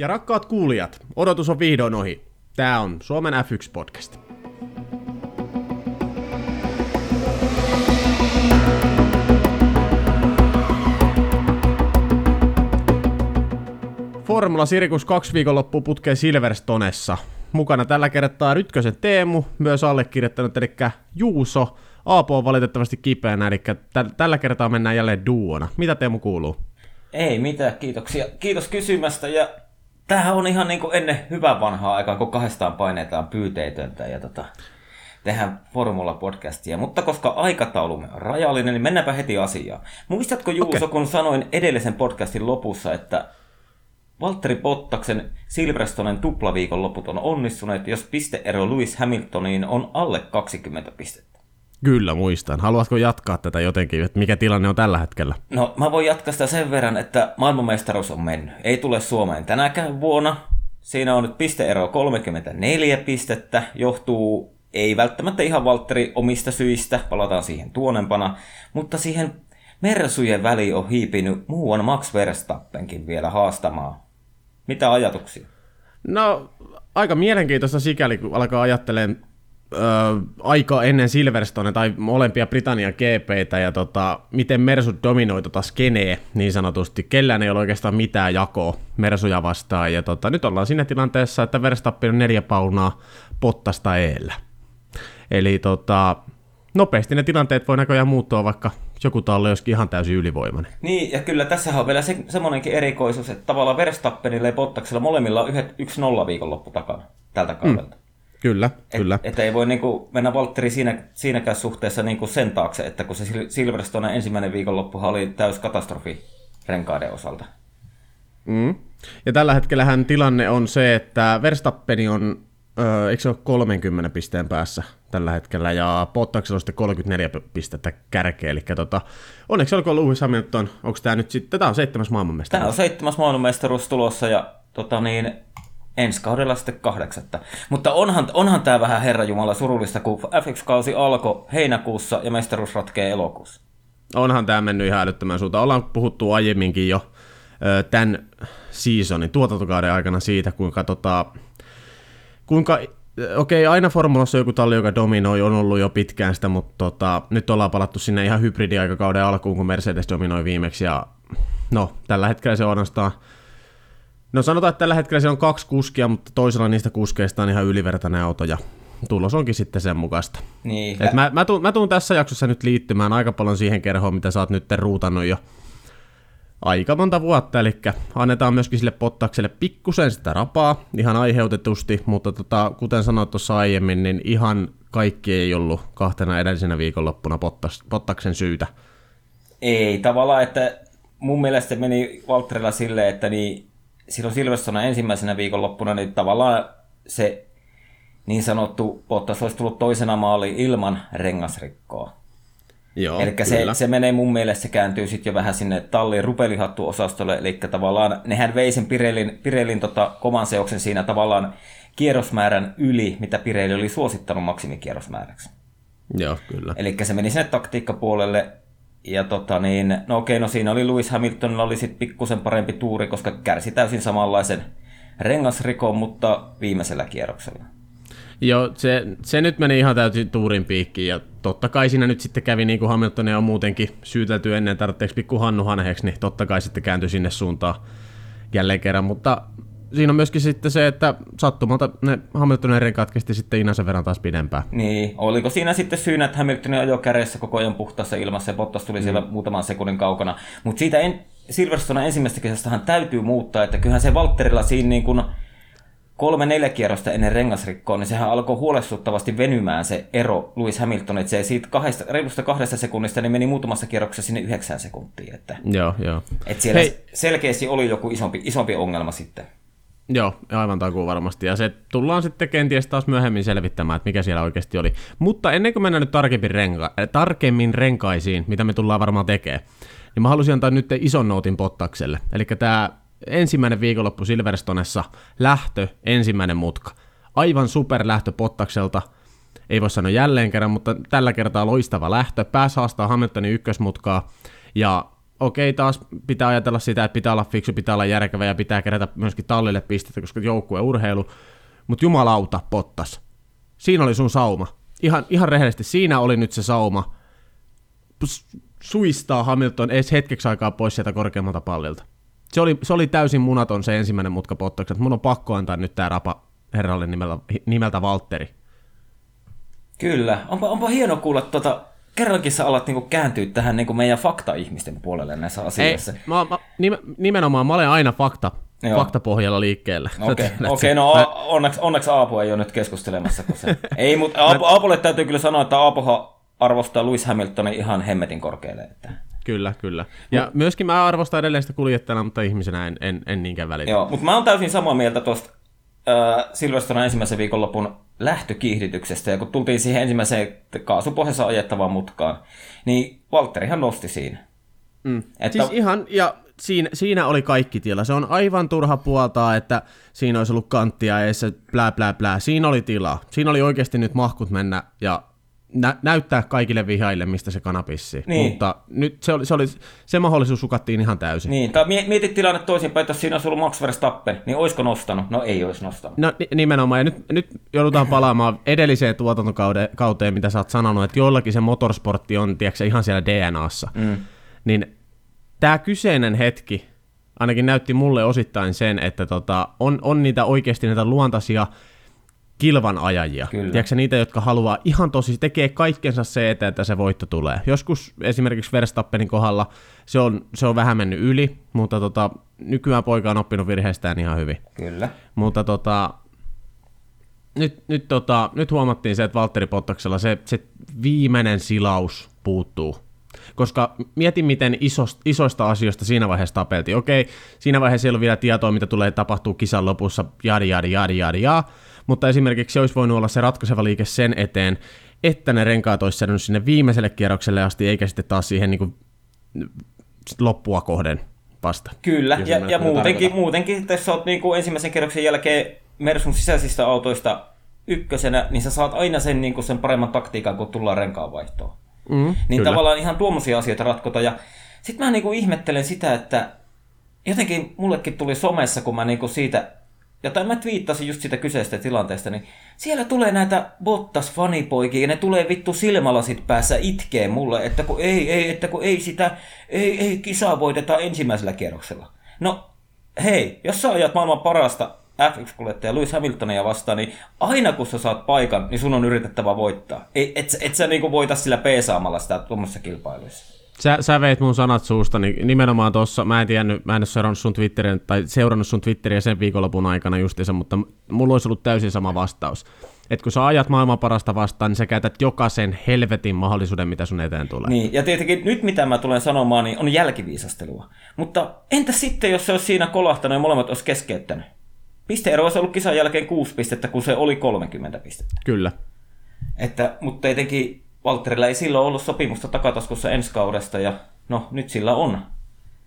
Ja rakkaat kuulijat, odotus on vihdoin ohi. Tämä on Suomen F1-podcast. Formula Sirkus kaksi viikonloppua putkeen Silverstonessa. Mukana tällä kertaa Rytkösen Teemu, myös allekirjoittanut, eli Juuso. Aapo on valitettavasti kipeänä, eli tä- tällä kertaa mennään jälleen duona. Mitä Teemu kuuluu? Ei mitään, kiitoksia. Kiitos kysymästä ja tämähän on ihan niin kuin ennen hyvän vanhaa aikaa, kun kahdestaan painetaan pyyteetöntä ja tota, tehdään Formula-podcastia. Mutta koska aikataulumme on rajallinen, niin mennäänpä heti asiaan. Muistatko Juuso, okay. kun sanoin edellisen podcastin lopussa, että Valtteri Bottaksen Silverstonen tuplaviikonloput on onnistuneet, jos pisteero Lewis Hamiltoniin on alle 20 pistettä. Kyllä, muistan. Haluatko jatkaa tätä jotenkin, että mikä tilanne on tällä hetkellä? No, mä voin jatkaa sitä sen verran, että maailmanmestaruus on mennyt. Ei tule Suomeen tänäkään vuonna. Siinä on nyt pisteero 34 pistettä. Johtuu ei välttämättä ihan Valtteri omista syistä, palataan siihen tuonempana, mutta siihen Mersujen väli on hiipinyt muuan Max Verstappenkin vielä haastamaan. Mitä ajatuksia? No, aika mielenkiintoista sikäli, kun alkaa ajattelemaan aika ennen Silverstone tai molempia Britannian GPitä ja tota, miten Mersut dominoi tota skenee niin sanotusti. Kellään ei ole oikeastaan mitään jakoa Mersuja vastaan ja tota, nyt ollaan siinä tilanteessa, että Verstappen on neljä paunaa pottasta eellä. Eli tota, nopeasti ne tilanteet voi näköjään muuttua, vaikka joku talli olisikin ihan täysin ylivoimainen. Niin, ja kyllä tässä on vielä se, semmoinenkin erikoisuus, että tavallaan Verstappenilla ja Bottaksella molemmilla on 1-0 viikonloppu takana tältä kaudelta. Mm. Kyllä, et, kyllä. Että ei voi niinku mennä Valtteri siinä, siinäkään suhteessa niinku sen taakse, että kun se Silverstone ensimmäinen viikonloppuhan oli täys katastrofi renkaiden osalta. Mm. Ja tällä hetkellähän tilanne on se, että Verstappeni on, öö, eikö se ole 30 pisteen päässä tällä hetkellä, ja Bottaksella on sitten 34 pistettä kärkeä, eli tota, onneksi olkoon Lewis Hamilton, onko tämä nyt sitten, tämä on seitsemäs maailmanmestaruus. Tämä on seitsemäs maailmanmestaruus tulossa, ja tota niin, ensi kaudella sitten kahdeksatta. Mutta onhan, onhan tämä vähän Herra Jumala surullista, kun F1-kausi alkoi heinäkuussa ja mestaruus ratkee elokuussa. Onhan tämä mennyt ihan älyttömän suuntaan. Ollaan puhuttu aiemminkin jo tämän seasonin, tuotantokauden aikana siitä, kuinka, tota, kuinka okei, aina formulassa joku talli, joka dominoi, on ollut jo pitkään sitä, mutta tota, nyt ollaan palattu sinne ihan hybridiaikakauden alkuun, kun Mercedes dominoi viimeksi, ja no, tällä hetkellä se on ainoastaan No sanotaan, että tällä hetkellä siellä on kaksi kuskia, mutta toisella niistä kuskeista on ihan ylivertainen auto ja tulos onkin sitten sen mukaista. Niin. Et mä, mä, tuun, mä tuun tässä jaksossa nyt liittymään aika paljon siihen kerhoon, mitä sä oot nyt ruutannut jo aika monta vuotta, eli annetaan myöskin sille pottakselle pikkusen sitä rapaa, ihan aiheutetusti, mutta tota, kuten sanoit tuossa aiemmin, niin ihan kaikki ei ollut kahtena edellisenä viikonloppuna pottas, pottaksen syytä. Ei, tavallaan, että mun mielestä se meni Valtterilla silleen, että niin silloin Silverstona ensimmäisenä viikonloppuna, niin tavallaan se niin sanottu Bottas olisi tullut toisena maaliin ilman rengasrikkoa. Joo, Eli se, se menee mun mielestä, se kääntyy sitten jo vähän sinne tallin rupelihattu-osastolle, eli tavallaan nehän vei sen Pirelin, Pirelin tota, kovan seoksen siinä tavallaan kierrosmäärän yli, mitä Pirelli oli suosittanut maksimikierrosmääräksi. Joo, kyllä. Eli se meni sinne taktiikkapuolelle, ja tota niin, no okei, no siinä oli Lewis Hamiltonilla oli sitten pikkusen parempi tuuri, koska kärsi täysin samanlaisen rengasrikon, mutta viimeisellä kierroksella. Joo, se, se nyt meni ihan täysin tuurin piikkiin ja totta kai siinä nyt sitten kävi niin kuin Hamiltonia on muutenkin syytelty ennen tarvitseeko pikku Hannu niin totta kai sitten kääntyi sinne suuntaan jälleen kerran, mutta siinä on myöskin sitten se, että sattumalta ne Hamiltonin renkaat kesti sitten Inasen verran taas pidempään. Niin, oliko siinä sitten syynä, että Hamilton ajoi kädessä koko ajan puhtaassa ilmassa ja Bottas tuli mm. siellä muutaman sekunnin kaukana. Mutta siitä en, Silverstone ensimmäisestä kesästähän täytyy muuttaa, että kyllähän se Valtterilla siinä niin kuin kolme neljä kierrosta ennen rengasrikkoa, niin sehän alkoi huolestuttavasti venymään se ero Lewis Hamilton, että se siitä kahdesta, reilusta kahdesta sekunnista niin meni muutamassa kierroksessa sinne yhdeksään sekuntiin. Että, joo, joo. Että siellä Hei. selkeästi oli joku isompi, isompi ongelma sitten. Joo, aivan takuu varmasti. Ja se tullaan sitten kenties taas myöhemmin selvittämään, että mikä siellä oikeasti oli. Mutta ennen kuin mennään nyt tarkemmin, renka- tarkemmin renkaisiin, mitä me tullaan varmaan tekemään, niin mä halusin antaa nyt ison nootin Pottakselle. Eli tämä ensimmäinen viikonloppu Silverstonessa, lähtö, ensimmäinen mutka. Aivan super lähtö Pottakselta, ei voi sanoa jälleen kerran, mutta tällä kertaa loistava lähtö. Pääsi haastaa Hamiltonin ykkösmutkaa, ja okei, taas pitää ajatella sitä, että pitää olla fiksu, pitää olla järkevä ja pitää kerätä myöskin tallille pistettä, koska joukkue urheilu. Mutta jumalauta, Pottas. Siinä oli sun sauma. Ihan, ihan rehellisesti, siinä oli nyt se sauma. Suistaa Hamilton edes hetkeksi aikaa pois sieltä korkeammalta pallilta. Se oli, se oli täysin munaton se ensimmäinen mutka Pottaksi, mun on pakko antaa nyt tämä rapa herralle nimeltä, nimeltä Valtteri. Kyllä. Onpa, onpa hieno kuulla tuota kerrankin sä alat niinku kääntyä tähän niinku meidän fakta-ihmisten puolelle näissä asioissa. Ei, mä, mä, nimenomaan mä olen aina fakta, Joo. faktapohjalla liikkeelle. Okei, okay. okay, no mä... onneksi, onneksi Aapo ei ole nyt keskustelemassa. Kun se... ei, mutta Aapo, Aapolle täytyy kyllä sanoa, että Aapohan arvostaa Lewis Hamiltonin ihan hemmetin korkealle. Että... Kyllä, kyllä. Ja Mut... myöskin mä arvostan edelleen sitä kuljettajana, mutta ihmisenä en, en, en niinkään välitä. Joo, mutta mä oon täysin samaa mieltä tuosta äh, Silvestron ensimmäisen viikonlopun lähtökiihdytyksestä, ja kun tultiin siihen ensimmäiseen kaasupohjassa ajettavaan mutkaan, niin Valtterihan nosti siinä. Mm. Että... Siis ihan, ja siinä, siinä oli kaikki tila. Se on aivan turha puoltaa, että siinä olisi ollut kanttia ja se plää plää plää. Siinä oli tilaa. Siinä oli oikeasti nyt mahkut mennä ja nä- näyttää kaikille vihaille, mistä se kana pissii. Niin. Mutta nyt se, oli, se, oli, se mahdollisuus sukattiin ihan täysin. Niin, tai mietit tilanne toisinpäin, että jos siinä olisi ollut Max Verstappen, niin olisiko nostanut? No ei olisi nostanut. No nimenomaan, ja nyt, nyt joudutaan palaamaan edelliseen tuotantokauteen, mitä sä oot sanonut, että joillakin se motorsportti on tiedätkö, ihan siellä DNAssa. Mm. Niin tämä kyseinen hetki ainakin näytti mulle osittain sen, että tota, on, on niitä oikeasti niitä luontaisia kilvan ajajia. Kyllä. Tiedätkö, niitä, jotka haluaa ihan tosi, tekee kaikkensa se eteen, että se voitto tulee. Joskus esimerkiksi Verstappenin kohdalla se on, se on vähän mennyt yli, mutta tota, nykyään poika on oppinut virheistään ihan hyvin. Kyllä. Mutta tota, nyt, nyt, tota, nyt huomattiin se, että Valtteri Pottaksella se, se viimeinen silaus puuttuu. Koska mietin, miten isosta, isoista asioista siinä vaiheessa tapeltiin. Okei, siinä vaiheessa ei ollut vielä tietoa, mitä tulee tapahtuu kisan lopussa, jadi, jadi, jadi, jadi, jadi mutta esimerkiksi se olisi voinut olla se ratkaiseva liike sen eteen, että ne renkaat olisi sinne viimeiselle kierrokselle asti, eikä sitten taas siihen niin kuin loppua kohden vasta. Kyllä, ja, ja muutenkin, muutenkin, tässä olet niin kuin ensimmäisen kierroksen jälkeen Mersun sisäisistä autoista ykkösenä, niin sä saat aina sen, niin kuin sen paremman taktiikan, kun tullaan renkaanvaihtoon. Mm, niin kyllä. tavallaan ihan tuommoisia asioita ratkota. Ja sitten mä niin kuin ihmettelen sitä, että jotenkin mullekin tuli somessa, kun mä niin kuin siitä ja tai mä twiittasin just sitä kyseistä tilanteesta, niin siellä tulee näitä Bottas fanipoikia ja ne tulee vittu silmälasit päässä itkee mulle, että kun ei, ei, että kun ei sitä, ei, ei kisaa voiteta ensimmäisellä kierroksella. No hei, jos sä ajat maailman parasta F1-kuljettaja Lewis Hamiltonia vastaan, niin aina kun sä saat paikan, niin sun on yritettävä voittaa. Et, et, et sä niinku voita sillä peesaamalla sitä tuommoisessa kilpailuissa. Sä, sä veit mun sanat suusta, niin nimenomaan tuossa, mä en tiennyt, mä en ole seurannut sun Twitteriä, tai seurannut sun Twitteriä sen viikonlopun aikana justiinsa, mutta mulla olisi ollut täysin sama vastaus. Että kun sä ajat maailman parasta vastaan, niin sä käytät jokaisen helvetin mahdollisuuden, mitä sun eteen tulee. Niin, ja tietenkin nyt mitä mä tulen sanomaan, niin on jälkiviisastelua. Mutta entä sitten, jos se olisi siinä kolahtanut ja molemmat olisi keskeyttänyt? Pisteero olisi ollut kisan jälkeen 6 pistettä, kun se oli 30 pistettä. Kyllä. Että, mutta tietenkin Valtterilla ei silloin ollut sopimusta takataskussa ensi kaudesta ja no nyt sillä on.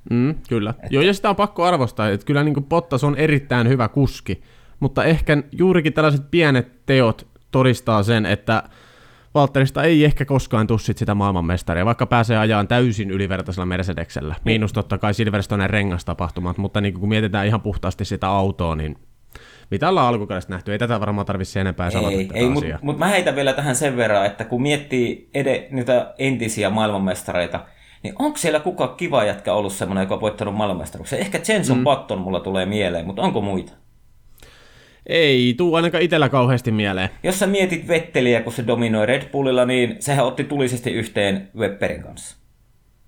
Mm, kyllä. Että... Joo, ja sitä on pakko arvostaa, että kyllä niin Pottas on erittäin hyvä kuski, mutta ehkä juurikin tällaiset pienet teot todistaa sen, että Valtterista ei ehkä koskaan tule sitä maailmanmestaria, vaikka pääsee ajaan täysin ylivertaisella Mercedeksellä. Miinus totta kai Silverstonen rengastapahtumat, mutta niin kun mietitään ihan puhtaasti sitä autoa, niin mitä ollaan alkukaudesta nähty. Ei tätä varmaan tarvitse enempää sanoa. Ei, ei mutta mut mä heitän vielä tähän sen verran, että kun miettii ed- niitä entisiä maailmanmestareita, niin onko siellä kuka kiva jätkä ollut semmoinen, joka on voittanut maailmanmestaruuksen? Ehkä Jenson mm. Button mulla tulee mieleen, mutta onko muita? Ei tuu ainakaan itsellä kauheasti mieleen. Jos sä mietit Vetteliä, kun se dominoi Red Bullilla, niin sehän otti tulisesti yhteen Webberin kanssa.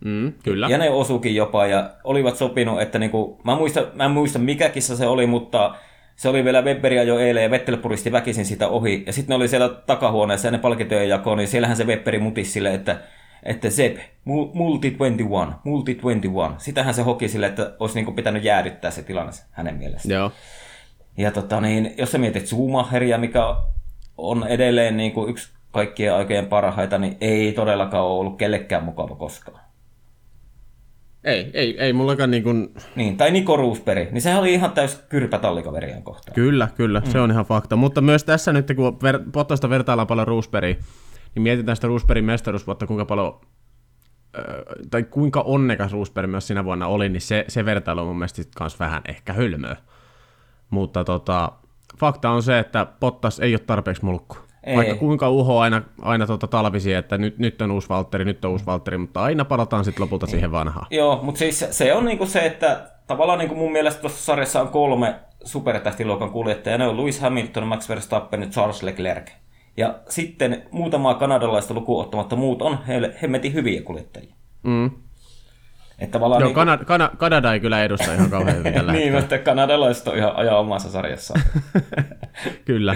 Mm, kyllä. Ja ne osukin jopa ja olivat sopinut, että niinku, mä, muista, mä en muista mikä kissa se oli, mutta se oli vielä Webberia jo eilen ja Vettel puristi väkisin sitä ohi. Ja sitten ne oli siellä takahuoneessa ja ne palkintojen jako, niin siellähän se Webberi mutisi sille, että, että Zep, multi 21, multi 21. Sitähän se hoki sille, että olisi niinku pitänyt jäädyttää se tilanne hänen mielestään. Joo. Ja tota, niin, jos sä mietit Schumacheria, mikä on edelleen niin kuin yksi kaikkien aikojen parhaita, niin ei todellakaan ole ollut kellekään mukava koskaan. Ei, ei, ei mullakaan niin kuin... Niin, tai Niko Roosberg, niin sehän oli ihan täys kyrpä tallikaverien kohtaan. Kyllä, kyllä, mm. se on ihan fakta. Mutta myös tässä nyt, kun ver- Pottasta vertaillaan paljon Roosbergiin, niin mietitään sitä Roosbergin mestaruusvuotta, kuinka paljon tai kuinka onnekas Roosberg myös sinä vuonna oli, niin se, se vertailu on mun mielestä myös vähän ehkä hölmöä. Mutta tota, fakta on se, että Pottas ei ole tarpeeksi mulkku. Ei. Vaikka kuinka uho aina, aina tuota talvisi, että nyt, nyt on uusi Valtteri, nyt on uusi Valtteri, mutta aina palataan sitten lopulta siihen vanhaan. Joo, mutta siis se on niinku se, että tavallaan niinku mun mielestä tuossa sarjassa on kolme supertähtiluokan kuljettajaa. Ne on Lewis Hamilton, Max Verstappen ja Charles Leclerc. Ja sitten muutamaa kanadalaista lukuun ottamatta muut on he, hemmetin hyviä kuljettajia. Mm. Että Joo, niin kuin... Kana- Kana- Kanada ei kyllä edusta ihan kauhean hyvin tällä Niin, että kanadalaiset on ihan ajaa omassa sarjassa. kyllä.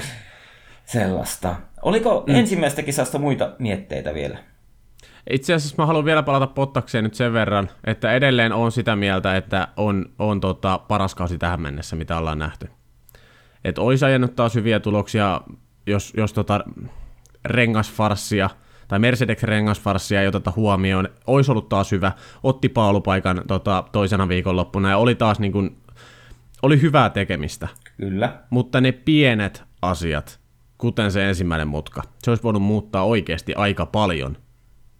Sellaista. Oliko mm. ensimmäistä kisasta muita mietteitä vielä? Itse asiassa mä haluan vielä palata Pottakseen nyt sen verran, että edelleen on sitä mieltä, että on, on tota paras kausi tähän mennessä, mitä ollaan nähty. Että olisi ajanut taas hyviä tuloksia, jos, jos tota rengasfarssia tai Mercedes-rengasfarssia ei oteta huomioon, olisi ollut taas hyvä, otti paalupaikan tota, toisena viikonloppuna ja oli taas niin kuin, oli hyvää tekemistä. Kyllä. Mutta ne pienet asiat, kuten se ensimmäinen mutka, se olisi voinut muuttaa oikeasti aika paljon –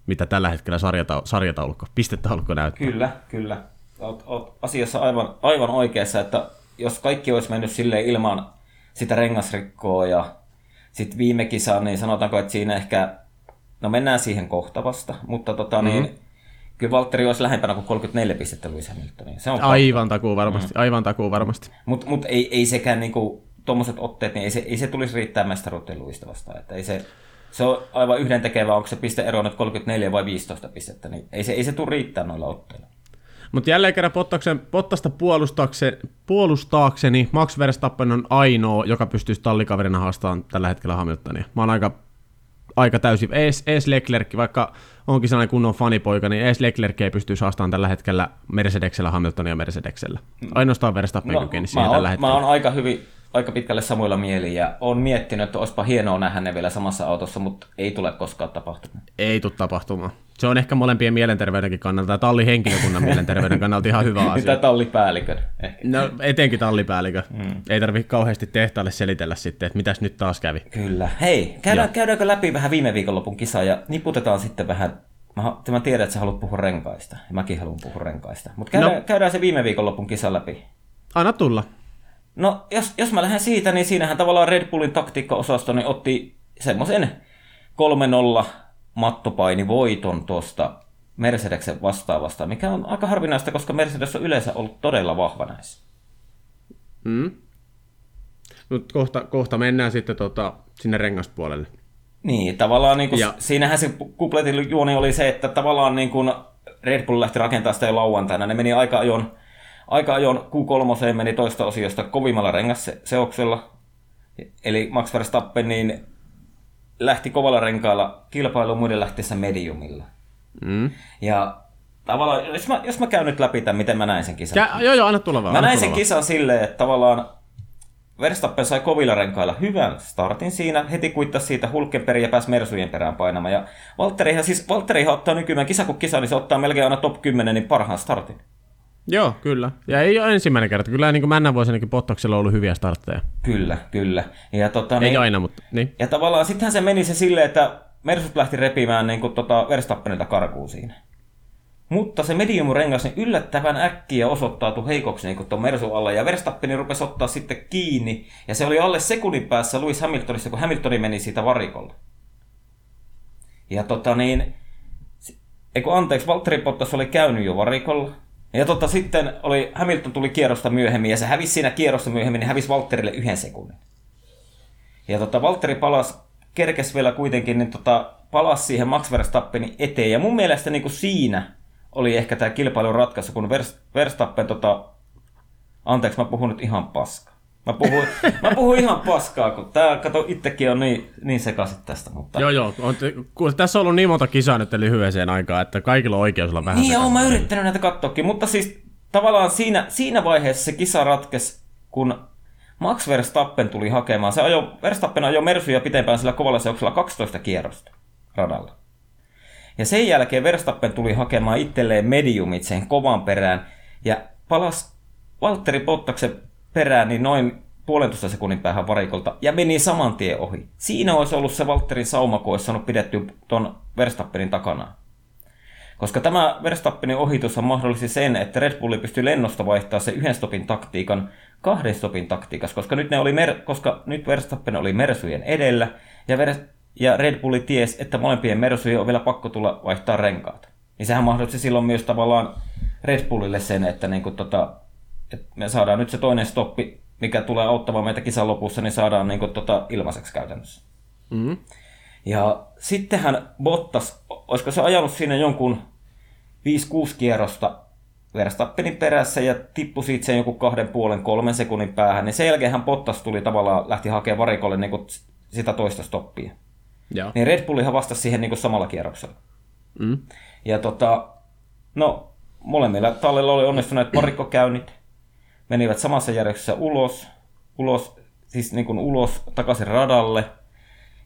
mitä tällä hetkellä sarjata, sarjataulukko, pistetaulukko näyttää. Kyllä, kyllä. Oot, oot asiassa aivan, aivan oikeassa, että jos kaikki olisi mennyt sille ilman sitä rengasrikkoa ja sitten viime kisaan, niin sanotaanko, että siinä ehkä, no mennään siihen kohta vasta, mutta tota mm-hmm. niin, kyllä Valtteri olisi lähempänä kuin 34 pistettä Lewis Hamiltoniin. Se on aivan takuu varmasti, mm. aivan takuu varmasti. Mutta mut ei, ei sekään niinku, tuommoiset otteet, niin ei se, ei se tulisi riittää mestaruuteen Luista vastaan. Että ei se, se on aivan yhdentekevä, onko se pisteero nyt 34 vai 15 pistettä, niin ei se, ei se tule riittää noilla otteilla. Mutta jälleen kerran Pottaksen, Pottasta puolustaakseni Max Verstappen on ainoa, joka pystyisi tallikaverina haastamaan tällä hetkellä Hamiltonia. Mä oon aika, aika täysin, ees, ees Leclerc, vaikka onkin sellainen kunnon fanipoika, niin ees Leclerc ei pystyisi haastamaan tällä hetkellä Mercedeksellä Hamiltonia Mercedeksellä. Ainoastaan Verstappen no, kykeni siihen tällä hetkellä. Mä oon aika hyvin aika pitkälle samoilla mieli ja on miettinyt, että olisipa hienoa nähdä ne vielä samassa autossa, mutta ei tule koskaan tapahtumaan. Ei tule tapahtumaan. Se on ehkä molempien mielenterveydenkin kannalta ja tallihenkilökunnan mielenterveyden kannalta ihan hyvä asia. Mitä tallipäällikön? Ehkä. No etenkin tallipäällikö. Mm. Ei tarvitse kauheasti tehtaalle selitellä sitten, että mitäs nyt taas kävi. Kyllä. Hei, käydään, käydäänkö läpi vähän viime viikonlopun kisaa ja niputetaan sitten vähän Mä, mä tiedän, että sä haluat puhua renkaista. Ja mäkin haluan puhua renkaista. Mutta käydään, no. käydään se viime viikonlopun kisa läpi. Anna tulla. No, jos, jos mä lähden siitä, niin siinähän tavallaan Red Bullin taktiikka-osasto niin otti semmoisen 3-0 mattopaini voiton tuosta Mercedeksen vastaavasta, mikä on aika harvinaista, koska Mercedes on yleensä ollut todella vahva näissä. Mm. Nyt kohta, kohta mennään sitten tota, sinne rengaspuolelle. Niin, tavallaan niin kuin, ja... siinähän se kupletin juoni oli se, että tavallaan niin kuin Red Bull lähti rakentamaan sitä jo lauantaina. Ne meni aika ajon aika ajon Q3 meni toista osiosta kovimmalla rengasseoksella. Eli Max Verstappen niin lähti kovalla renkaalla kilpailu muiden lähtiessä mediumilla. Mm. Ja tavallaan, jos mä, jos mä käyn nyt läpi tämän, miten mä näin sen kisan. Kä- joo, joo, anna tulla vaan. Mä näin sen kisan silleen, että tavallaan Verstappen sai kovilla renkailla hyvän startin siinä, heti kuittasi siitä Hulkenberg ja pääsi Mersujen perään painamaan. Ja Valtterihan, siis Valtterihan ottaa nykyään kisa kuin kisa, niin se ottaa melkein aina top 10 niin parhaan startin. Joo, kyllä. Ja ei ole ensimmäinen kerta. Kyllä niin kuin männän vuosinakin Pottaksella on ollut hyviä startteja. Kyllä, kyllä. Ja, tota, ei niin, aina, mutta niin. Ja tavallaan sittenhän se meni se silleen, että Mersut lähti repimään niin kuin, tota, Verstappenilta karkuun siinä. Mutta se medium-rengas niin yllättävän äkkiä osoittautui heikoksi niin tuon Mersun alla, ja Verstappen rupesi ottaa sitten kiinni, ja se oli alle sekunnin päässä Lewis Hamiltonissa, kun Hamiltoni meni siitä varikolla. Ja tota niin, eikö anteeksi, Valtteri Bottas oli käynyt jo varikolla, ja tota, sitten oli, Hamilton tuli kierrosta myöhemmin ja se hävisi siinä kierrosta myöhemmin, niin hävisi Valtterille yhden sekunnin. Ja tota, Valtteri palasi, kerkesi vielä kuitenkin, niin tota, palasi siihen Max Verstappenin eteen. Ja mun mielestä niin kuin siinä oli ehkä tämä kilpailun ratkaisu, kun Verstappen, tota, anteeksi mä puhun nyt ihan paska. Mä puhuin, mä puhuin ihan paskaa, kun tää, kato, itsekin on niin, niin sekaisin tästä. Mutta... Joo, joo. On, kun tässä on ollut niin monta kisaa nyt lyhyeseen aikaan, että kaikilla on oikeus olla vähän Niin, joo, mä yrittänyt näitä katsoakin, mutta siis tavallaan siinä, siinä vaiheessa se kisa ratkesi, kun Max Verstappen tuli hakemaan. Se ajo, Verstappen ajoi Mersuja pitempään sillä kovalla seoksella 12 kierrosta radalla. Ja sen jälkeen Verstappen tuli hakemaan itselleen mediumit sen kovan perään ja palas Valtteri Bottaksen perään niin noin puolentoista sekunnin päähän varikolta ja meni saman tien ohi. Siinä olisi ollut se Valtterin sauma, kun olisi saanut pidetty tuon Verstappenin takana. Koska tämä Verstappenin ohitus on mahdollisesti sen, että Red Bulli pystyi lennosta vaihtaa se yhden stopin taktiikan kahden stopin taktiikas, koska nyt, ne oli mer- koska nyt Verstappen oli Mersujen edellä ja, Ver- ja Red Bulli ties, että molempien Mersujen on vielä pakko tulla vaihtaa renkaat. Niin sehän mahdollisti silloin myös tavallaan Red Bullille sen, että, niin kuin tota, että me saadaan nyt se toinen stoppi, mikä tulee auttamaan meitä kisan lopussa, niin saadaan niin kuin, tota, ilmaiseksi käytännössä. Mm. Ja sittenhän Bottas, olisiko se ajanut siinä jonkun 5-6 kierrosta Verstappenin perässä ja tippui siitä sen joku kahden puolen kolmen sekunnin päähän, niin sen jälkeen hän Bottas tuli tavallaan, lähti hakemaan varikolle niin kuin sitä toista stoppia. Joo. Niin Red Bullihan vastasi siihen niin kuin samalla kierroksella. Mm. Ja tota, no, molemmilla tallilla oli onnistuneet parikkokäynnit, menivät samassa järjestyksessä ulos, ulos siis niin kuin ulos takaisin radalle.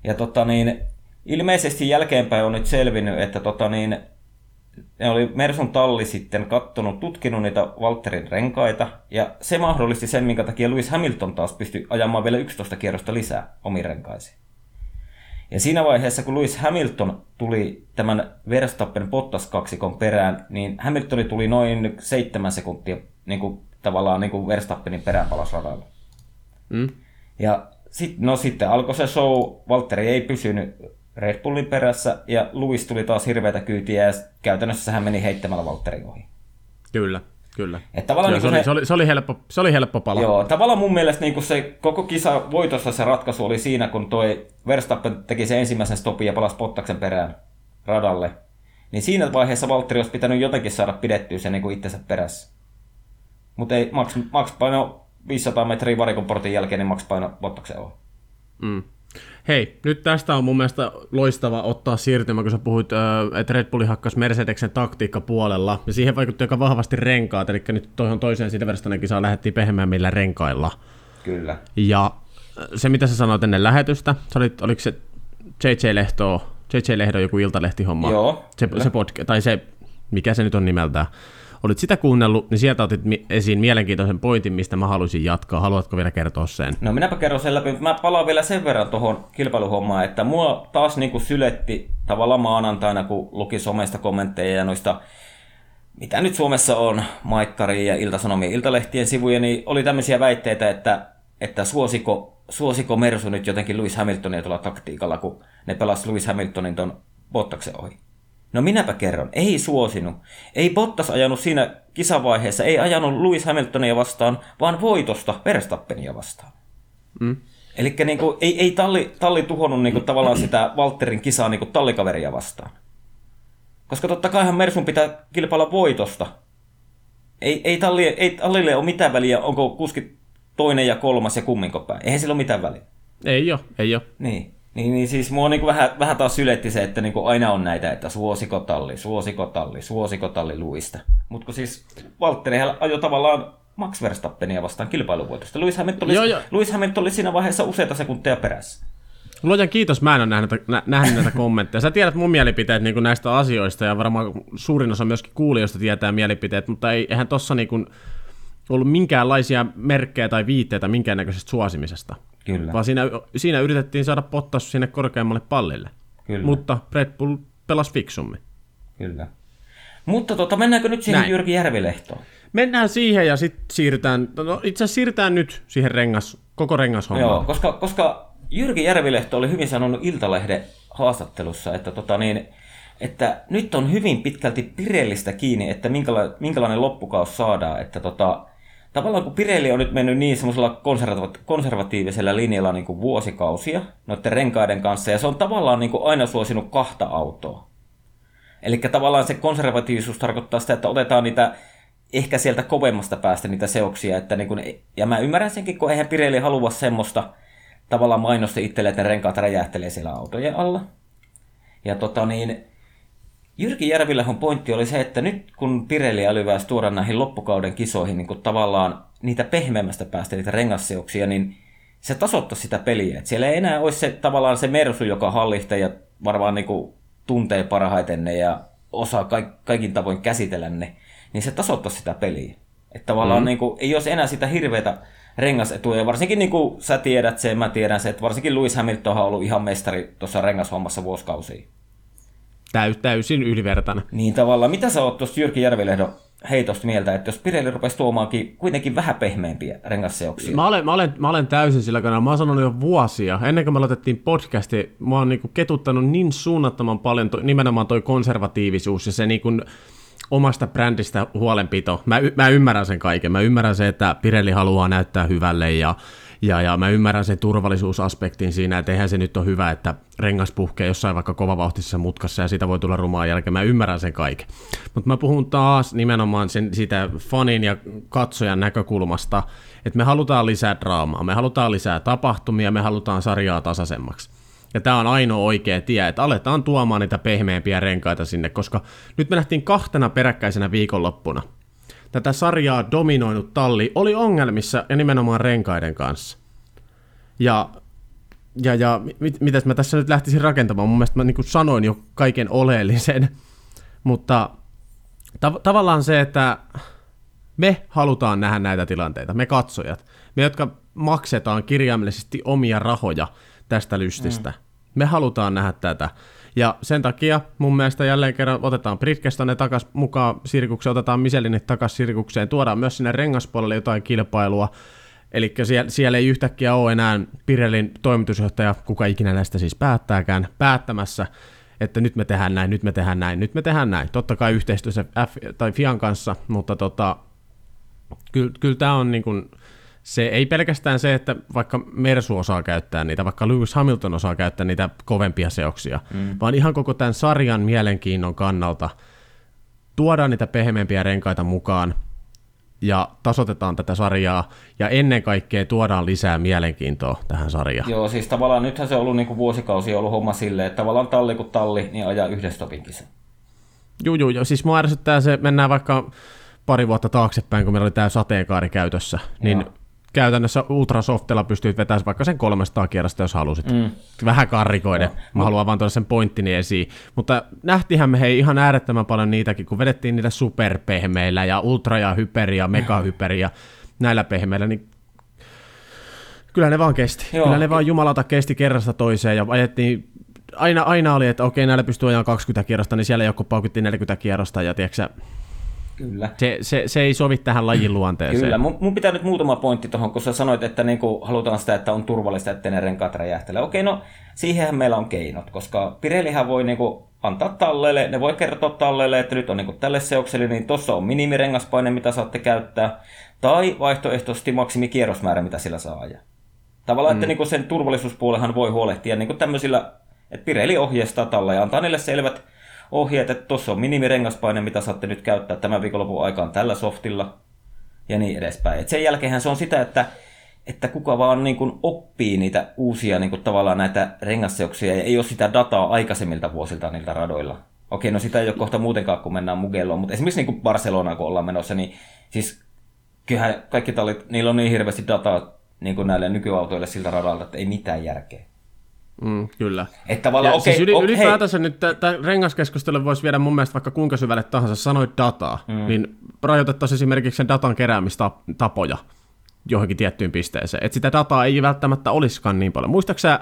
Ja tota niin, ilmeisesti jälkeenpäin on nyt selvinnyt, että tota niin, ne oli Mersun talli sitten kattonut, tutkinut niitä Walterin renkaita, ja se mahdollisti sen, minkä takia Lewis Hamilton taas pystyi ajamaan vielä 11 kierrosta lisää omiin renkaisiin. Ja siinä vaiheessa, kun Lewis Hamilton tuli tämän Verstappen Bottas kaksikon perään, niin Hamiltoni tuli noin seitsemän sekuntia niin kuin, tavallaan niin kuin Verstappenin perään palas radalla. Mm. Ja sit, no sitten alkoi se show, Valtteri ei pysynyt Red Bullin perässä, ja Lewis tuli taas hirveätä kyytiä, ja käytännössä hän meni heittämällä Valtterin ohi. Kyllä, kyllä. Et tavallaan Joo, se, niin oli, se, se, oli, se, oli helppo, se oli helppo pala. Joo, tavallaan mun mielestä niin se koko kisa voitossa se ratkaisu oli siinä, kun toi Verstappen teki sen ensimmäisen stopin ja palasi Pottaksen perään radalle. Niin siinä vaiheessa Valtteri olisi pitänyt jotenkin saada pidettyä sen niin itsensä perässä. Mutta ei, Max, Max paino 500 metriä varikon portin jälkeen, niin Max paino Bottaksen ohi. Mm. Hei, nyt tästä on mun mielestä loistava ottaa siirtymä, kun sä puhuit, että Red Bulli hakkasi Mercedeksen taktiikka puolella, ja siihen vaikutti aika vahvasti renkaat, eli nyt toihon toiseen Silverstonen kisaan lähdettiin pehmeämmillä renkailla. Kyllä. Ja se, mitä sä sanoit ennen lähetystä, sä olit, oliko se JJ Lehto, JJ Lehdo joku iltalehtihomma? Joo, se, se podca- tai se, mikä se nyt on nimeltään. Olit sitä kuunnellut, niin sieltä otit esiin mielenkiintoisen pointin, mistä mä haluaisin jatkaa. Haluatko vielä kertoa sen? No minäpä kerron sen läpi, mutta mä palaan vielä sen verran tuohon kilpailuhommaan, että mua taas niin kuin syletti tavallaan maanantaina, kun luki somesta kommentteja ja noista, mitä nyt Suomessa on, Maikkari ja Ilta-Sanomien Iltalehtien sivuja, niin oli tämmöisiä väitteitä, että, että suosiko, suosiko Mersu nyt jotenkin Lewis Hamiltonia tuolla taktiikalla, kun ne pelasi Lewis Hamiltonin ton Bottaksen ohi. No minäpä kerron, ei suosinut. Ei Bottas ajanut siinä kisavaiheessa, ei ajanut Lewis Hamiltonia vastaan, vaan voitosta Verstappenia vastaan. Mm. Eli niinku, ei, ei talli, talli tuhonnut niinku, tavallaan sitä Walterin kisaa niinku, tallikaveria vastaan. Koska totta kaihan Mersun pitää kilpailla voitosta. Ei, ei, talli, ei tallille ole mitään väliä, onko kuski toinen ja kolmas ja kumminko päin. Eihän sillä ole mitään väliä. Ei ole, ei ole. Niin. Niin, niin siis mua niinku vähän, vähän taas syletti se, että niinku aina on näitä, että suosikotalli, suosikotalli, suosikotalli luista. Mutta kun siis Valtteri ajoi tavallaan Max Verstappenia vastaan kilpailuvuotosta. Lewis Hamilton, oli, Joo, joo. Lewis Hamilton oli siinä vaiheessa useita sekunteja perässä. Luojan kiitos, mä en ole nähnyt, nä, nähnyt näitä kommentteja. Sä tiedät mun mielipiteet niin näistä asioista ja varmaan suurin osa myöskin kuulijoista tietää mielipiteet, mutta ei, eihän tossa niin kuin ollut minkäänlaisia merkkejä tai viitteitä minkäännäköisestä suosimisesta. Kyllä. Vaan siinä, siinä yritettiin saada Bottas sinne korkeammalle pallille. Kyllä. Mutta Red Bull pelasi fiksummin. Kyllä. Mutta tota, mennäänkö nyt siihen Näin. Jyrki Järvilehtoon? Mennään siihen ja sitten siirrytään, no itse asiassa siirrytään nyt siihen rengas, koko rengashommaan. Joo, koska, koska Jyrki Järvilehto oli hyvin sanonut Iltalehden haastattelussa, että, tota niin, että nyt on hyvin pitkälti Pirellistä kiinni, että minkäla, minkälainen loppukaus saadaan. Että tota, tavallaan kun Pirelli on nyt mennyt niin semmoisella konservati- konservatiivisella linjalla niin kuin vuosikausia noiden renkaiden kanssa, ja se on tavallaan niin kuin aina suosinut kahta autoa. Eli tavallaan se konservatiivisuus tarkoittaa sitä, että otetaan niitä ehkä sieltä kovemmasta päästä niitä seoksia. Että niin kun, ja mä ymmärrän senkin, kun eihän Pirelli halua semmoista tavallaan mainosta itselle, että ne renkaat räjähtelee siellä autojen alla. Ja tota niin, Jyrki Järvillähän pointti oli se, että nyt kun Pirelli älyväisi tuoda näihin loppukauden kisoihin niin tavallaan niitä pehmeämmästä päästä, niitä rengasseoksia, niin se tasoittaisi sitä peliä. Et siellä ei enää olisi se, tavallaan se mersu, joka hallitsee ja varmaan niin kuin tuntee parhaiten ne ja osaa kaik, kaikin tavoin käsitellä ne, niin se tasoittaisi sitä peliä. Että tavallaan mm. niin kuin, ei olisi enää sitä hirveätä rengasetua, ja varsinkin niin kuin sä tiedät sen, mä tiedän sen, että varsinkin Lewis Hamilton on ollut ihan mestari tuossa rengashommassa vuosikausia. Täy, täysin ylivertainen. Niin tavallaan, mitä sä oot tuosta Jyrki Järvilehdon heitosta mieltä, että jos Pirelli rupesi tuomaankin kuitenkin vähän pehmeämpiä rengasseoksia? Mä olen, mä olen, mä olen täysin sillä kannalla. Mä oon sanonut jo vuosia, ennen kuin me aloitettiin podcasti, mä oon niinku ketuttanut niin suunnattoman paljon to, nimenomaan toi konservatiivisuus ja se niinku omasta brändistä huolenpito. Mä, mä ymmärrän sen kaiken. Mä ymmärrän sen, että Pirelli haluaa näyttää hyvälle ja ja, ja mä ymmärrän sen turvallisuusaspektin siinä, että eihän se nyt ole hyvä, että rengas puhkee jossain vaikka kovavauhtisessa mutkassa ja siitä voi tulla rumaa jälkeen. Mä ymmärrän sen kaiken. Mutta mä puhun taas nimenomaan sen, sitä fanin ja katsojan näkökulmasta, että me halutaan lisää draamaa, me halutaan lisää tapahtumia, me halutaan sarjaa tasaisemmaksi. Ja tämä on ainoa oikea tie, että aletaan tuomaan niitä pehmeämpiä renkaita sinne, koska nyt me nähtiin kahtena peräkkäisenä viikonloppuna – tätä sarjaa dominoinut talli oli ongelmissa ja nimenomaan renkaiden kanssa. Ja, ja, ja mit, mitäs mä tässä nyt lähtisin rakentamaan? Mun mielestä mä niin sanoin jo kaiken oleellisen, mutta tav- tavallaan se, että me halutaan nähdä näitä tilanteita, me katsojat, me jotka maksetaan kirjaimellisesti omia rahoja tästä lystistä. Mm. Me halutaan nähdä tätä. Ja sen takia mun mielestä jälleen kerran otetaan Bridgestone takas mukaan sirkukseen, otetaan Michelinit takas sirkukseen, tuodaan myös sinne rengaspuolelle jotain kilpailua, Eli siellä, siellä ei yhtäkkiä ole enää Pirellin toimitusjohtaja, kuka ikinä näistä siis päättääkään, päättämässä, että nyt me tehdään näin, nyt me tehdään näin, nyt me tehdään näin. Totta kai yhteistyössä F, tai Fian kanssa, mutta tota, kyllä, kyllä tämä on niin kuin, se ei pelkästään se, että vaikka Mersu osaa käyttää niitä, vaikka Lewis Hamilton osaa käyttää niitä kovempia seoksia, mm. vaan ihan koko tämän sarjan mielenkiinnon kannalta tuodaan niitä pehmeämpiä renkaita mukaan ja tasotetaan tätä sarjaa ja ennen kaikkea tuodaan lisää mielenkiintoa tähän sarjaan. Joo, siis tavallaan nythän se on ollut niin kuin vuosikausi ollut homma silleen, että tavallaan talli kuin talli, niin ajaa yhdessä stopin Joo, joo, joo. Siis mua ärsyttää se, mennään vaikka pari vuotta taaksepäin, kun meillä oli tämä sateenkaari käytössä, niin Joo käytännössä ultrasoftilla pystyt vetämään vaikka sen 300 kierrosta, jos halusit. Mm. Vähän karrikoiden. No, Mä haluan vaan tuoda sen pointtini esiin. Mutta nähtihän me hei ihan äärettömän paljon niitäkin, kun vedettiin niitä superpehmeillä ja ultra ja hyperi ja megahyperi ja näillä pehmeillä, niin kyllä ne vaan kesti. Joo. Kyllä ne vaan jumalata kesti kerrasta toiseen ja ajettiin aina, aina oli, että okei, näillä pystyy ajaa 20 kierrosta, niin siellä joku paukittiin 40 kierrosta, ja tiedätkö, Kyllä. Se, se, se ei sovi tähän lajin luonteeseen. Kyllä. Mun, mun pitää nyt muutama pointti tuohon, kun sä sanoit, että niinku halutaan sitä, että on turvallista, että ne renkaat räjähtelee. Okei, no siihenhän meillä on keinot, koska Pirellihän voi niinku antaa talleille, ne voi kertoa talleille, että nyt on niinku tälle seokselle, niin tuossa on minimirengaspaine, mitä saatte käyttää, tai vaihtoehtoisesti maksimikierrosmäärä, mitä sillä saa ajaa. Tavallaan, mm. että niinku sen turvallisuuspuolehan voi huolehtia niinku tämmöisillä, että Pirelli ohjeistaa talle ja antaa niille selvät ohjeet, että tuossa on minimirengaspaine, mitä saatte nyt käyttää tämän viikonlopun aikaan tällä softilla ja niin edespäin. Et sen jälkeen se on sitä, että, että kuka vaan niin kuin oppii niitä uusia niin kuin tavallaan näitä rengasseoksia ja ei ole sitä dataa aikaisemmilta vuosilta niiltä radoilla. Okei, no sitä ei ole kohta muutenkaan, kun mennään Mugelloon, mutta esimerkiksi niin kuin Barcelonaan, kun ollaan menossa, niin siis kyllähän kaikki tallit, niillä on niin hirveästi dataa niin kuin näille nykyautoille siltä radalta, että ei mitään järkeä. Mm, kyllä. Että tavallaan, okay, siis yli, okay. ylipäätänsä nyt tämä rengaskeskustelu voisi viedä mun mielestä vaikka kuinka syvälle tahansa. Sanoit dataa, mm. niin rajoitettaisiin esimerkiksi sen datan keräämistapoja johonkin tiettyyn pisteeseen. Että sitä dataa ei välttämättä olisikaan niin paljon. Muistaaksä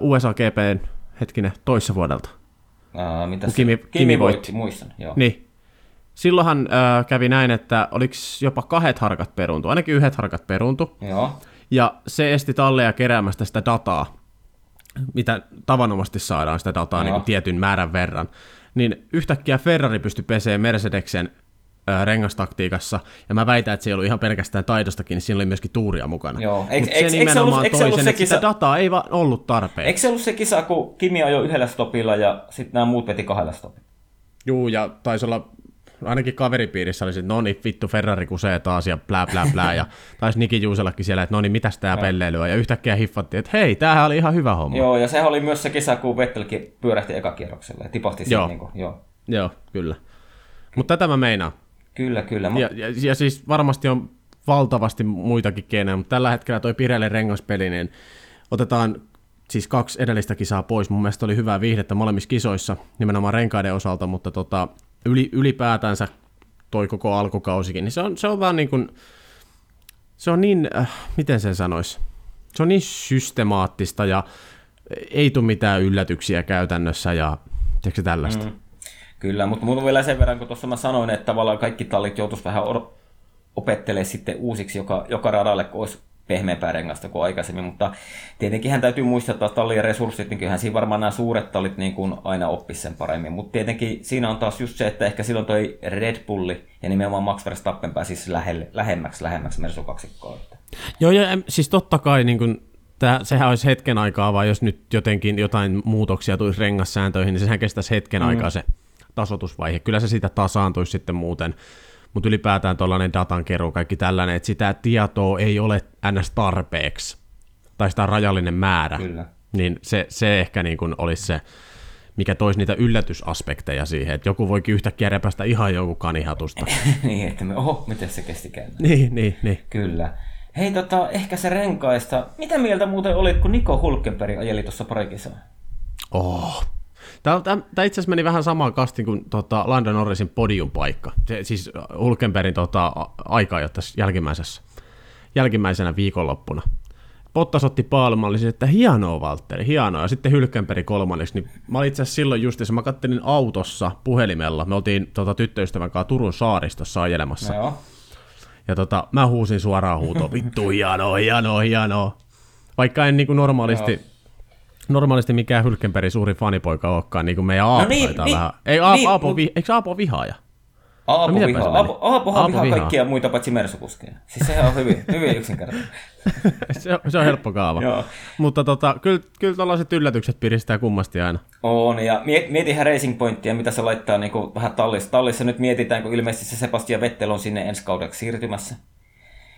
uh, USA GPn hetkinen toissa vuodelta? Uh, mitä Kimi, Kimi, Kimi voitti. Muistan, joo. Niin. Silloinhan uh, kävi näin, että oliko jopa kahdet harkat peruntu, ainakin yhdet harkat peruntu. Joo. Ja se esti talleja keräämästä sitä dataa mitä tavanomaisesti saadaan sitä dataa niin kuin tietyn määrän verran, niin yhtäkkiä Ferrari pystyi peseen Mercedeksen rengastaktiikassa, ja mä väitän, että se ei ollut ihan pelkästään taidostakin, niin siinä oli myöskin tuuria mukana. Joo. Eikö, se nimenomaan ollut, toi sen, että kisa... sitä dataa ei vaan ollut tarpeen. Eikö se ollut se kisa, kun Kimi ajoi yhdellä stopilla ja sitten nämä muut veti kahdella stopilla? Juu, ja taisi olla ainakin kaveripiirissä oli että no niin, vittu Ferrari kusee taas ja blää blää blää, ja taisi Niki Juusellakin siellä, että no niin, mitäs tää pelleily on, ja yhtäkkiä hiffattiin, että hei, tämähän oli ihan hyvä homma. Joo, ja sehän oli myös se kisa, kun Vettelkin pyörähti ekakierroksella ja tipahti joo. Niin kuin, joo. Joo, kyllä. Mutta tätä mä meinaan. Kyllä, kyllä. Ja, ja, ja, siis varmasti on valtavasti muitakin keinoja, mutta tällä hetkellä toi Pirelli rengaspeli, niin otetaan siis kaksi edellistä kisaa pois. Mun mielestä oli hyvää viihdettä molemmissa kisoissa, nimenomaan renkaiden osalta, mutta tota, yli, ylipäätänsä toi koko alkukausikin, niin se on, se on vaan niin kuin, se on niin, äh, miten sen sanoisi, se on niin systemaattista ja ei tule mitään yllätyksiä käytännössä ja Tiedätkö tällaista? Mm. Kyllä, mutta mulla vielä sen verran, kun tuossa mä sanoin, että tavallaan kaikki tallit joutuisi vähän opettelee sitten uusiksi joka, joka radalle, kun olisi pehmeämpää rengasta kuin aikaisemmin, mutta tietenkin hän täytyy muistaa, että tallien resurssit, niin kyllähän siinä varmaan nämä suuret tallit niin kuin aina oppisi sen paremmin, mutta tietenkin siinä on taas just se, että ehkä silloin toi Red Bulli ja nimenomaan Max Verstappen pääsisi lähelle, lähemmäksi, lähemmäksi Mersu kaksikkoa. Joo, ja siis totta kai niin kuin Tää, sehän olisi hetken aikaa, vai jos nyt jotenkin jotain muutoksia tulisi rengassääntöihin, niin sehän kestäisi hetken mm. aikaa se tasotusvaihe. Kyllä se siitä tasaantuisi sitten muuten mutta ylipäätään tuollainen datan keruu, kaikki tällainen, että sitä tietoa ei ole ns. tarpeeksi, tai sitä rajallinen määrä, Kyllä. niin se, se ehkä niin kuin olisi se, mikä toisi niitä yllätysaspekteja siihen, että joku voikin yhtäkkiä repästä ihan joku kanihatusta. niin, että me, oho, miten se kesti käydä. Niin, niin, niin. Kyllä. Hei, tota, ehkä se renkaista. Mitä mieltä muuten olit, kun Niko Hulkenberg ajeli tuossa pari kisaa? Oh, Tämä, tämä, tämä itse asiassa meni vähän samaan kastiin kuin tota, Landon Norrisin podium paikka. Se, siis Hulkenbergin tota, aikaa jo tässä jälkimmäisessä, jälkimmäisenä viikonloppuna. Bottas otti palmallisen, että hienoa Valtteri, hienoa. Ja sitten Hylkenberg kolmanneksi, niin mä olin itse asiassa silloin just, mä kattelin autossa puhelimella. Me oltiin tota, tyttöystävän kanssa Turun saaristossa ajelemassa. No joo. Ja tota, mä huusin suoraan huutoon, vittu hienoa, hienoa, hienoa. Vaikka en niin kuin normaalisti normaalisti mikään Hylkenbergin suuri fanipoika olekaan, niin kuin meidän Aapo no niin, niin, vähän. Ei, Aapo, niin, Aapo, vi, eikö Aapo vihaaja? Aapo no, vihaa. Aapo, Aapohan Aapo vihaa, vihaa kaikkia muita paitsi mersukuskeja. Siis sehän on hyvin, hyvin yksinkertainen. se, on, se on helppo kaava. Joo. Mutta tota, kyllä, kyllä tällaiset yllätykset piristää kummasti aina. On, ja mietihän Racing Pointia, mitä se laittaa niin kuin vähän tallissa. Tallissa nyt mietitään, kun ilmeisesti se Sebastian Vettel on sinne ensi kaudeksi siirtymässä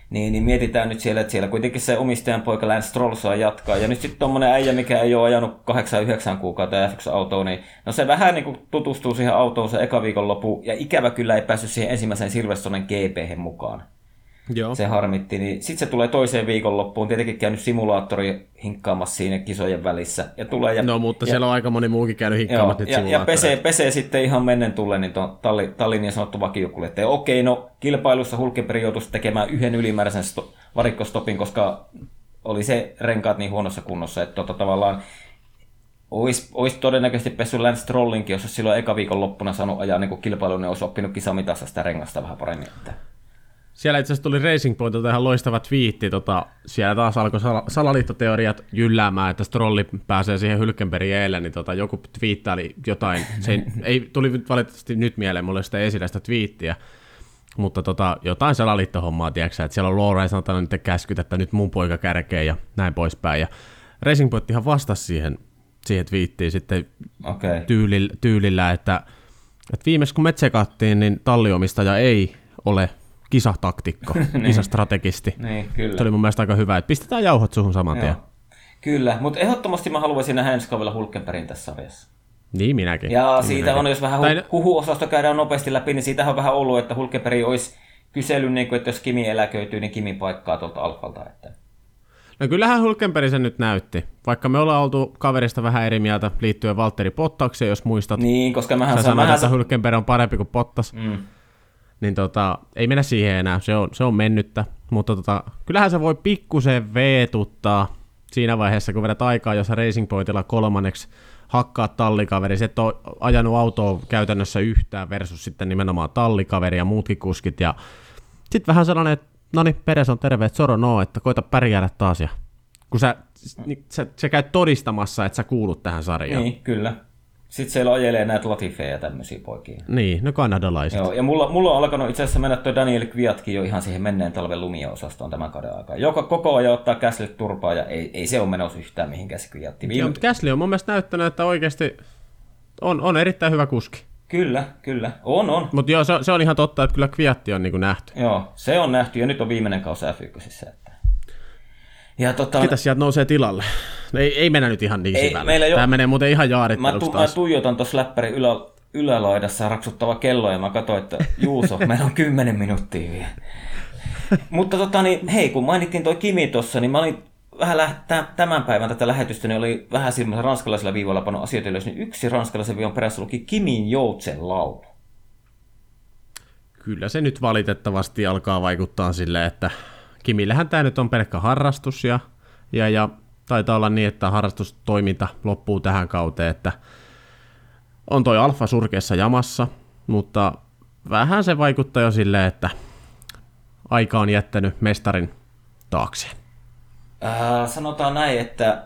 niin, niin mietitään nyt siellä, että siellä kuitenkin se omistajan poika Lance Stroll saa jatkaa. Ja nyt sitten tuommoinen äijä, mikä ei ole ajanut 8-9 kuukautta F1-autoon, niin no se vähän niin kuin tutustuu siihen autoon se eka viikonloppu, ja ikävä kyllä ei päässyt siihen ensimmäiseen Silverstonen GP mukaan. Joo. Se harmitti. Niin sitten se tulee toiseen viikonloppuun, tietenkin käynyt simulaattori hinkkaamassa siinä kisojen välissä. Ja tulee ja, no, mutta ja, siellä on aika moni muukin käynyt hinkkaamassa ja, ja pesee, pesee, sitten ihan mennen tulle niin talli, tallin niin sanottu vakiokuljettaja. Okei, no kilpailussa Hulkenberg joutui tekemään yhden ylimääräisen sto, varikkostopin, koska oli se renkaat niin huonossa kunnossa, että tota, tavallaan olisi, olisi todennäköisesti pessyt Lance Strollinkin, jos olisi silloin eka viikon loppuna saanut ajaa niin kilpailun, niin olisi oppinut kisamitassa sitä rengasta vähän paremmin. Että siellä itse asiassa tuli Racing Pointilta ihan loistava twiitti, tota, siellä taas alkoi sal- salaliittoteoriat jylläämään, että Strolli pääsee siihen Hylkenbergin eilen, niin tota, joku twiittaili jotain, se ei, ei tuli valitettavasti nyt mieleen mulle sitä esille sitä twiittiä, mutta tota, jotain salaliittohommaa, tiedätkö että siellä on Lawrence antanut nyt käskyt, että nyt mun poika kärkee ja näin poispäin, ja Racing Point ihan vastasi siihen, siihen twiittiin sitten okay. tyylillä, tyylillä, että, että viimeksi kun me tsekattiin, niin talliomistaja ei ole kisataktikko, niin. kisastrategisti. niin, kyllä. Se oli mun mielestä aika hyvä, että pistetään jauhot suhun saman tien. Kyllä, mutta ehdottomasti mä haluaisin nähdä ensi kaudella Hulkenbergin tässä sarjassa. Niin minäkin. Ja niin siitä minäkin. on, jos vähän tai... huhuosasto käydään nopeasti läpi, niin siitä on vähän ollut, että Hulkenberg olisi kysely, niin kuin, että jos Kimi eläköityy, niin Kimi paikkaa tuolta Alfalta. Että... No kyllähän Hulkenberg sen nyt näytti. Vaikka me ollaan oltu kaverista vähän eri mieltä liittyen Valtteri Pottaukseen, jos muistat. Niin, koska mähän Sä sanoit, että Hulkenberg on parempi kuin Pottas. Mm niin tota, ei mennä siihen enää, se on, se on mennyttä, mutta tota, kyllähän se voi pikkusen veetuttaa siinä vaiheessa, kun vedät aikaa, jos Racing Pointilla kolmanneksi hakkaa tallikaveri, se et ole ajanut autoa käytännössä yhtään versus sitten nimenomaan tallikaveri ja muutkin kuskit, ja sitten vähän sellainen, että no niin, Peres on terve, että soro no, että koita pärjäädä taas, ja kun sä, niin, sä, sä käyt todistamassa, että sä kuulut tähän sarjaan. Niin, kyllä. Sitten siellä ajelee näitä latifeja ja tämmöisiä poikia. Niin, no kanadalaiset. Joo, ja mulla, mulla on alkanut itse asiassa mennä tuo Daniel Kviatkin jo ihan siihen menneen talven lumia-osastoon tämän kauden aikaa. Joka koko ajan ottaa Käsille turpaa ja ei, ei se ole menossa yhtään mihinkään se Kviatti. Viime... Joo, mutta Käsli on mun mielestä näyttänyt, että oikeasti on, on erittäin hyvä kuski. Kyllä, kyllä. On, on. Mutta joo, se, se, on ihan totta, että kyllä Kviatti on niin nähty. Joo, se on nähty ja nyt on viimeinen kausi F1. Että... Ja tota... Ketä sieltä nousee tilalle? Ei, ei mennä nyt ihan niin ei, syvälle. Jo... Tämä menee muuten ihan jaarittelusta mä, tu- mä tuijotan tuossa läppärin ylä, ylälaidassa raksuttava kello ja mä katsoin, että Juuso, meillä on kymmenen minuuttia vielä. Mutta tota, niin, hei, kun mainittiin toi Kimi tuossa, niin mä olin vähän läht- tämän päivän tätä lähetystä, niin oli vähän silmässä ranskalaisella viivalla pannut asioita ylös, niin yksi ranskalaisen viivan perässä luki Kimin Joutsen laulu. Kyllä se nyt valitettavasti alkaa vaikuttaa silleen, että Kimillähän tämä nyt on pelkkä harrastus ja, ja, ja taitaa olla niin, että harrastustoiminta loppuu tähän kauteen, että on toi Alfa surkeassa jamassa, mutta vähän se vaikuttaa jo silleen, että aika on jättänyt mestarin taakseen. Äh, sanotaan näin, että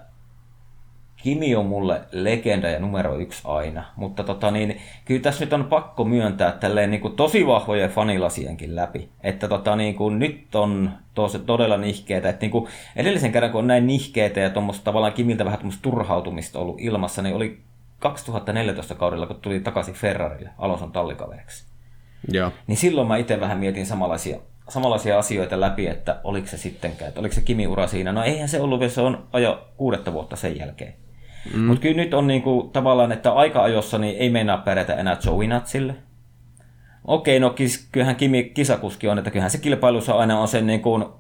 Kimi on mulle legenda ja numero yksi aina, mutta tota niin, kyllä tässä nyt on pakko myöntää tälleen niin kuin tosi vahvoja fanilasienkin läpi, että tota niin kuin nyt on tos, todella nihkeitä, että niin kuin edellisen kerran kun on näin nihkeitä ja tuommoista tavallaan Kimiltä vähän tuommoista turhautumista ollut ilmassa, niin oli 2014 kaudella, kun tuli takaisin Ferrarille Alonson tallikaveriksi. Joo. Niin silloin mä itse vähän mietin samanlaisia, samanlaisia asioita läpi, että oliko se sittenkään, että oliko se Kimi-ura siinä. No eihän se ollut, se on ajo kuudetta vuotta sen jälkeen. Mm. Mutta kyllä nyt on niinku, tavallaan, että aika-ajossa niin ei meinaa pärjätä enää Natsille. Okei, no kyllähän Kimi kisakuski on, että kyllähän se kilpailussa aina on sen niinku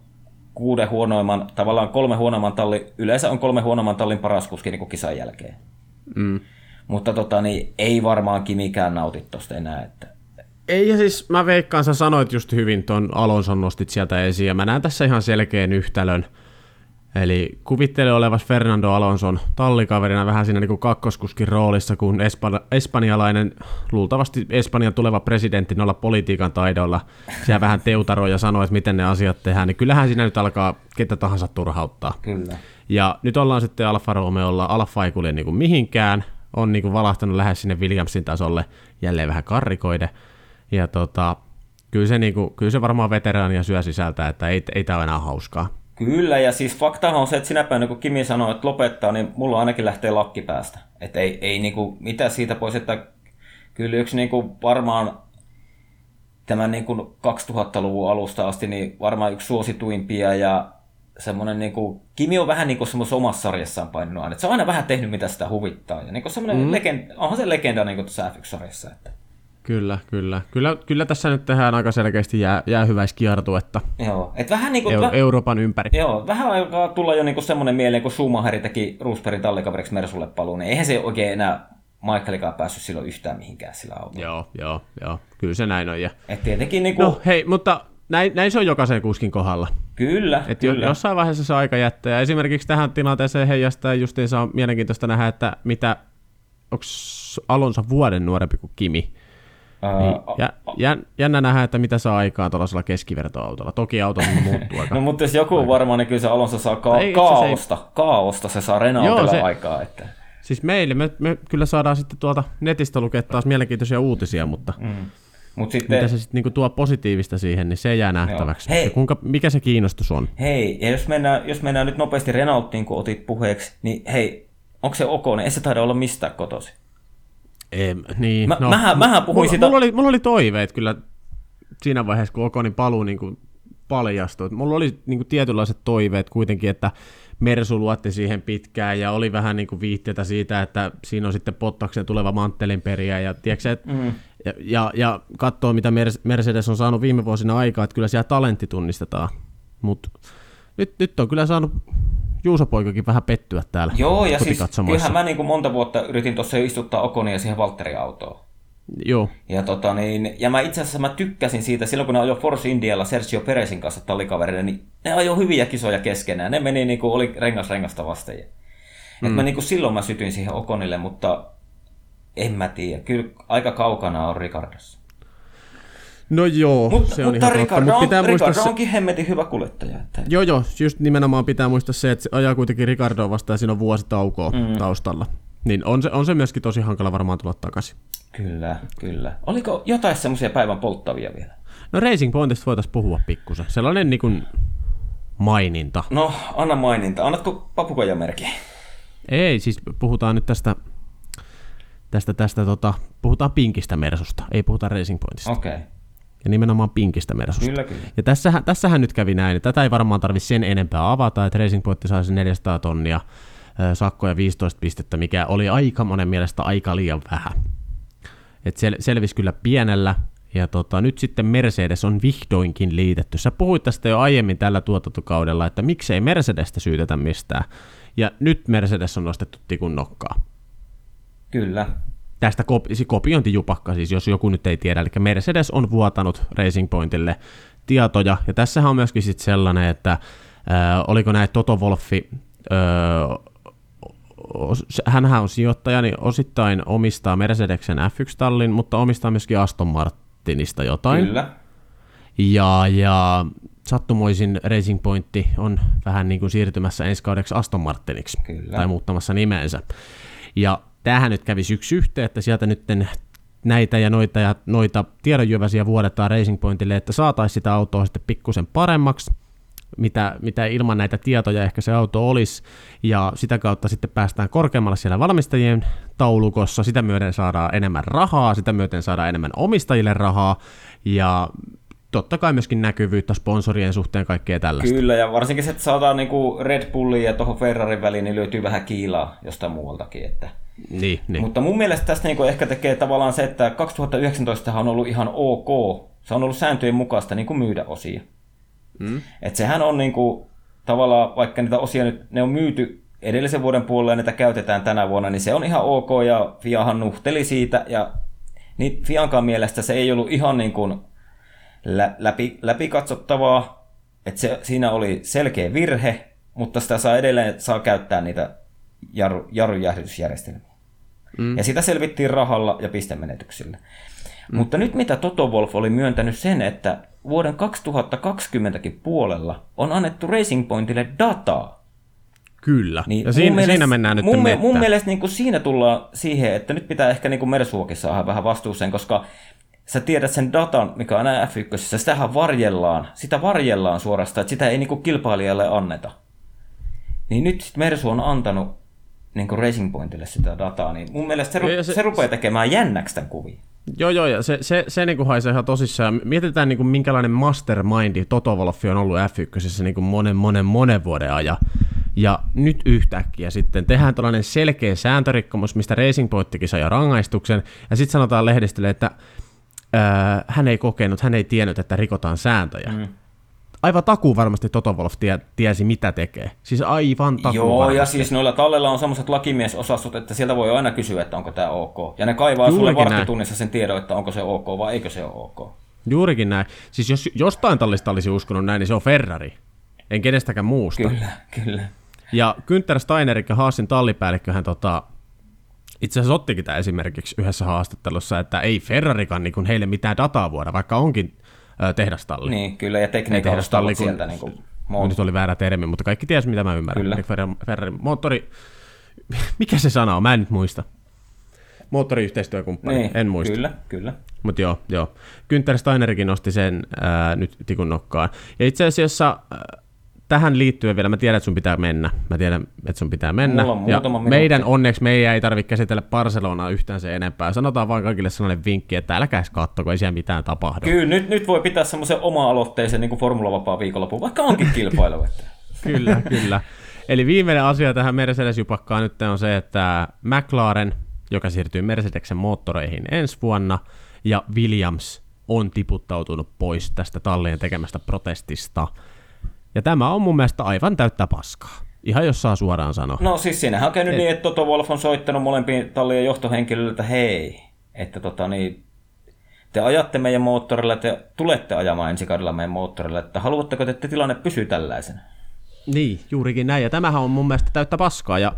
kuuden huonoimman, tavallaan kolme huonoimman tallin, yleensä on kolme huonoimman tallin paras kuski niin kisan jälkeen. Mm. Mutta tota, niin, ei varmaan Kimikään nauti tosta enää. Että... Ei, ja siis mä veikkaan, sä sanoit just hyvin, ton Alonson nostit sieltä esiin, ja mä näen tässä ihan selkeän yhtälön. Eli kuvittele olevas Fernando Alonson tallikaverina vähän siinä niin kakkoskuskin roolissa, kun espa- espanjalainen, luultavasti Espanjan tuleva presidentti noilla politiikan taidoilla, siellä vähän teutaroi ja sanoo, että miten ne asiat tehdään, niin kyllähän siinä nyt alkaa ketä tahansa turhauttaa. Kyllä. Ja nyt ollaan sitten Alfa Romeolla, Alfa ei kulje niin kuin mihinkään, on niin kuin valahtanut lähes sinne Williamsin tasolle, jälleen vähän karrikoide. Ja tota, kyllä se, niin kuin, kyllä se varmaan veteraania syö sisältä, että ei, ei tämä ole enää hauskaa. Kyllä, ja siis fakta on se, että sinä päivänä kun Kimi sanoi, että lopettaa, niin mulla ainakin lähtee lakki päästä. Että ei, ei niinku, mitä siitä pois, että kyllä yksi niinku varmaan tämän niinku 2000-luvun alusta asti niin varmaan yksi suosituimpia ja semmoinen niinku, Kimi on vähän niinku semmoisessa omassa sarjassaan painunut aina. Se on aina vähän tehnyt, mitä sitä huvittaa. Ja niinku semmoinen mm. legenda, onhan se legenda niinku tuossa F1-sarjassa. Että. Kyllä, kyllä. Kyllä, kyllä tässä nyt tehdään aika selkeästi jää, jäähyväiskiertuetta. Joo, et vähän niin kuin, Euro- Euroopan ympäri. Joo, vähän aikaa tulla jo niin kuin semmoinen mieleen, kun Schumacher teki Roosbergin tallikaveriksi Mersulle paluun, niin eihän se oikein enää Michaelikaan päässyt silloin yhtään mihinkään sillä autolla. Joo, joo, joo. Kyllä se näin on. Ja... Et tietenkin niin kuin... No hei, mutta näin, näin se on jokaisen kuskin kohdalla. Kyllä, Et kyllä. jossain vaiheessa se aika jättää. Esimerkiksi tähän tilanteeseen heijastaa justiinsa on mielenkiintoista nähdä, että mitä, onko Alonso vuoden nuorempi kuin Kimi. Niin, ja, jän, jännä nähdä, että mitä saa aikaan tuollaisella keskivertoautolla. Toki auto muuttuu aika. no mutta jos joku on varmaan, niin kyllä se Alonso saa ka- ei, kaaosta. Se kaaosta se saa Renaultilla se, aikaa. Että... Siis meille, me, me, kyllä saadaan sitten tuolta netistä lukea taas mielenkiintoisia uutisia, mutta mm. Mut sitten, mitä se sitten niinku tuo positiivista siihen, niin se jää nähtäväksi. Hei, kuinka, mikä se kiinnostus on? Hei, ja jos mennään, jos mennään nyt nopeasti Renaultiin, kun otit puheeksi, niin hei, onko se ok, niin ei se taida olla mistään kotosi. Ei, niin, mä, no, mähän, mähän puhuin mulla, sitä... Mulla oli, mulla oli toiveet kyllä siinä vaiheessa, kun Okonin paluu niin kuin paljastui. Mulla oli niin kuin tietynlaiset toiveet kuitenkin, että Mersu luotti siihen pitkään ja oli vähän niin kuin viitteitä siitä, että siinä on sitten Pottaksen tuleva manttelinperiä ja, tiedätkö, et, mm. ja, ja, ja katsoo, mitä Mercedes on saanut viime vuosina aikaa, että kyllä siellä talentti tunnistetaan. Mutta nyt, nyt on kyllä saanut Juuso-poikakin vähän pettyä täällä Joo, ja siis kyllähän mä niin kuin monta vuotta yritin tuossa istuttaa Okonia siihen Valtterin autoon. Joo. Ja, tota, niin, ja mä itse asiassa mä tykkäsin siitä, silloin kun ne ajoi Force Indialla Sergio Perezin kanssa tallikaverille, niin ne ajoi hyviä kisoja keskenään. Ne meni niin kuin, oli rengas rengasta vasten. Mm. Et mä, niin kuin, silloin mä sytyin siihen Okonille, mutta en mä tiedä. Kyllä aika kaukana on Ricardossa. No joo, Mut, se on mutta ihan Ricardo, totta. Mutta pitää muistaa Ricardo se... onkin hemmetin hyvä kuljettaja. Että... Joo, joo, just nimenomaan pitää muistaa se, että se ajaa kuitenkin Ricardoa vastaan ja siinä on vuosi taukoa mm. taustalla. Niin on se, on se myöskin tosi hankala varmaan tulla takaisin. Kyllä, kyllä. Oliko jotain semmoisia päivän polttavia vielä? No Racing Pointista voitaisiin puhua pikkusen. Sellainen niin kuin maininta. No, anna maininta. Annatko papukojamerkki? Ei, siis puhutaan nyt tästä, tästä, tästä tota, puhutaan pinkistä Mersusta, ei puhuta Racing Pointista. Okei. Okay ja nimenomaan pinkistä Mersusta. Kyllä, kyllä. Ja tässähän, tässähän nyt kävi näin, että tätä ei varmaan tarvitse sen enempää avata, että Racing Point saisi 400 tonnia sakkoja 15 pistettä, mikä oli aika monen mielestä aika liian vähän. Et sel- selvisi kyllä pienellä, ja tota, nyt sitten Mercedes on vihdoinkin liitetty. Sä puhuit tästä jo aiemmin tällä tuotantokaudella, että miksei Mercedestä syytetä mistään. Ja nyt Mercedes on nostettu tikun nokkaa. Kyllä tästä kopi- kopiointijupakka, siis jos joku nyt ei tiedä, eli Mercedes on vuotanut Racing Pointille tietoja, ja tässä on myöskin sitten sellainen, että äh, oliko näin Toto Wolffi, äh, hänhän on sijoittaja, niin osittain omistaa Mercedeksen F1-tallin, mutta omistaa myöskin Aston Martinista jotain. Kyllä. Ja, ja sattumoisin Racing Pointti on vähän niin kuin siirtymässä ensi kaudeksi Aston Martiniksi, Kyllä. tai muuttamassa nimensä. Ja tämähän nyt kävi syksy yhteen, että sieltä nyt näitä ja noita ja noita tiedonjyväsiä vuodetaan Racing Pointille, että saataisiin sitä autoa sitten pikkusen paremmaksi, mitä, mitä ilman näitä tietoja ehkä se auto olisi, ja sitä kautta sitten päästään korkeammalle siellä valmistajien taulukossa, sitä myöten saadaan enemmän rahaa, sitä myöten saadaan enemmän omistajille rahaa, ja totta kai myöskin näkyvyyttä sponsorien suhteen kaikkea tällaista. Kyllä, ja varsinkin se, että saadaan niinku Red Bullin ja tuohon Ferrarin väliin, niin löytyy vähän kiilaa jostain muualtakin. Että. Niin, niin. Mutta mun mielestä tästä niinku ehkä tekee tavallaan se, että 2019 on ollut ihan ok, se on ollut sääntöjen mukaista niin kuin myydä osia. Mm. Et sehän on niinku, tavallaan, vaikka niitä osia nyt, ne on myyty edellisen vuoden puolella ja niitä käytetään tänä vuonna, niin se on ihan ok ja Fiahan nuhteli siitä ja niin Fiankaan mielestä se ei ollut ihan niin kuin lä- läpi, läpi katsottavaa, että se, siinä oli selkeä virhe, mutta sitä saa edelleen saa käyttää niitä jarru. Mm. Ja sitä selvittiin rahalla ja pistemenetyksillä. Mm. Mutta nyt mitä Toto Wolf oli myöntänyt sen, että vuoden 2020kin puolella on annettu Racing Pointille dataa. Kyllä, niin ja siinä, mielestä, siinä mennään nyt mun, mun mielestä niin kuin siinä tullaan siihen, että nyt pitää ehkä niin kuin Mersuokin saada vähän vastuuseen, koska sä tiedät sen datan, mikä on F1, sitähän varjellaan, sitä varjellaan suorastaan, että sitä ei niin kuin kilpailijalle anneta. Niin nyt Mersu on antanut niin kuin Racing Pointille sitä dataa, niin mun mielestä se, ru- se, se rupeaa tekemään jännäksi tämän kuvin. Joo, joo, ja se, se, se niin kuin haisee ihan tosissaan. Mietitään, niin kuin, minkälainen mastermindi Toto Wolffi on ollut F1 niin kuin monen, monen, monen vuoden ajan. Ja nyt yhtäkkiä sitten tehdään tällainen selkeä sääntörikkomus, mistä Racing Pointtikin sai rangaistuksen, ja sitten sanotaan lehdistölle, että hän ei kokenut, hän ei tiennyt, että rikotaan sääntöjä. Mm aivan takuu varmasti Toto Wolf tie, tiesi, mitä tekee. Siis aivan takuu Joo, varmasti. ja siis noilla tallella on semmoiset lakimiesosastot, että sieltä voi aina kysyä, että onko tämä ok. Ja ne kaivaa Juurikin sulle varttitunnissa sen tiedon, että onko se ok vai eikö se ole ok. Juurikin näin. Siis jos jostain tallista olisi uskonut näin, niin se on Ferrari. En kenestäkään muusta. Kyllä, kyllä. Ja Günther Steiner, Haasin tallipäällikkö, hän tota, itse asiassa ottikin tämä esimerkiksi yhdessä haastattelussa, että ei Ferrarikaan niin heille mitään dataa vuoda, vaikka onkin tehdastalli. Niin, kyllä, ja tekniikka on sieltä niin kuin, Nyt oli väärä termi, mutta kaikki tiesi, mitä mä ymmärrän. Kyllä. Ferrari, Ferrari moottori, mikä se sana on, mä en nyt muista. Moottoriyhteistyökumppani, niin, en muista. Kyllä, kyllä. Mutta joo, joo. Günther Steinerikin nosti sen ää, nyt tikun nokkaan. Ja itse asiassa tähän liittyen vielä, mä tiedän, että sun pitää mennä. Mä tiedän, että sun pitää mennä. ja meidän onneksi meidän ei tarvitse käsitellä Barcelonaa yhtään se enempää. Sanotaan vaan kaikille sellainen vinkki, että älkää edes katso, ei siellä mitään tapahdu. Kyllä, nyt, nyt voi pitää semmoisen oma-aloitteisen niin Formula-vapaa viikonloppu, vaikka onkin kilpailu. kyllä, kyllä. Eli viimeinen asia tähän Mercedes-jupakkaan nyt on se, että McLaren, joka siirtyy Mercedeksen moottoreihin ensi vuonna, ja Williams on tiputtautunut pois tästä tallien tekemästä protestista – ja tämä on mun mielestä aivan täyttä paskaa. Ihan jos saa suoraan sanoa. No siis siinähän on käynyt Et... niin, että Toto Wolf on soittanut molempiin tallien johtohenkilöille, että hei, että tota niin, te ajatte meidän moottorilla, te tulette ajamaan ensi kaudella meidän moottorilla, että haluatteko, että tilanne pysyy tällaisena? Niin, juurikin näin, ja tämähän on mun mielestä täyttä paskaa, ja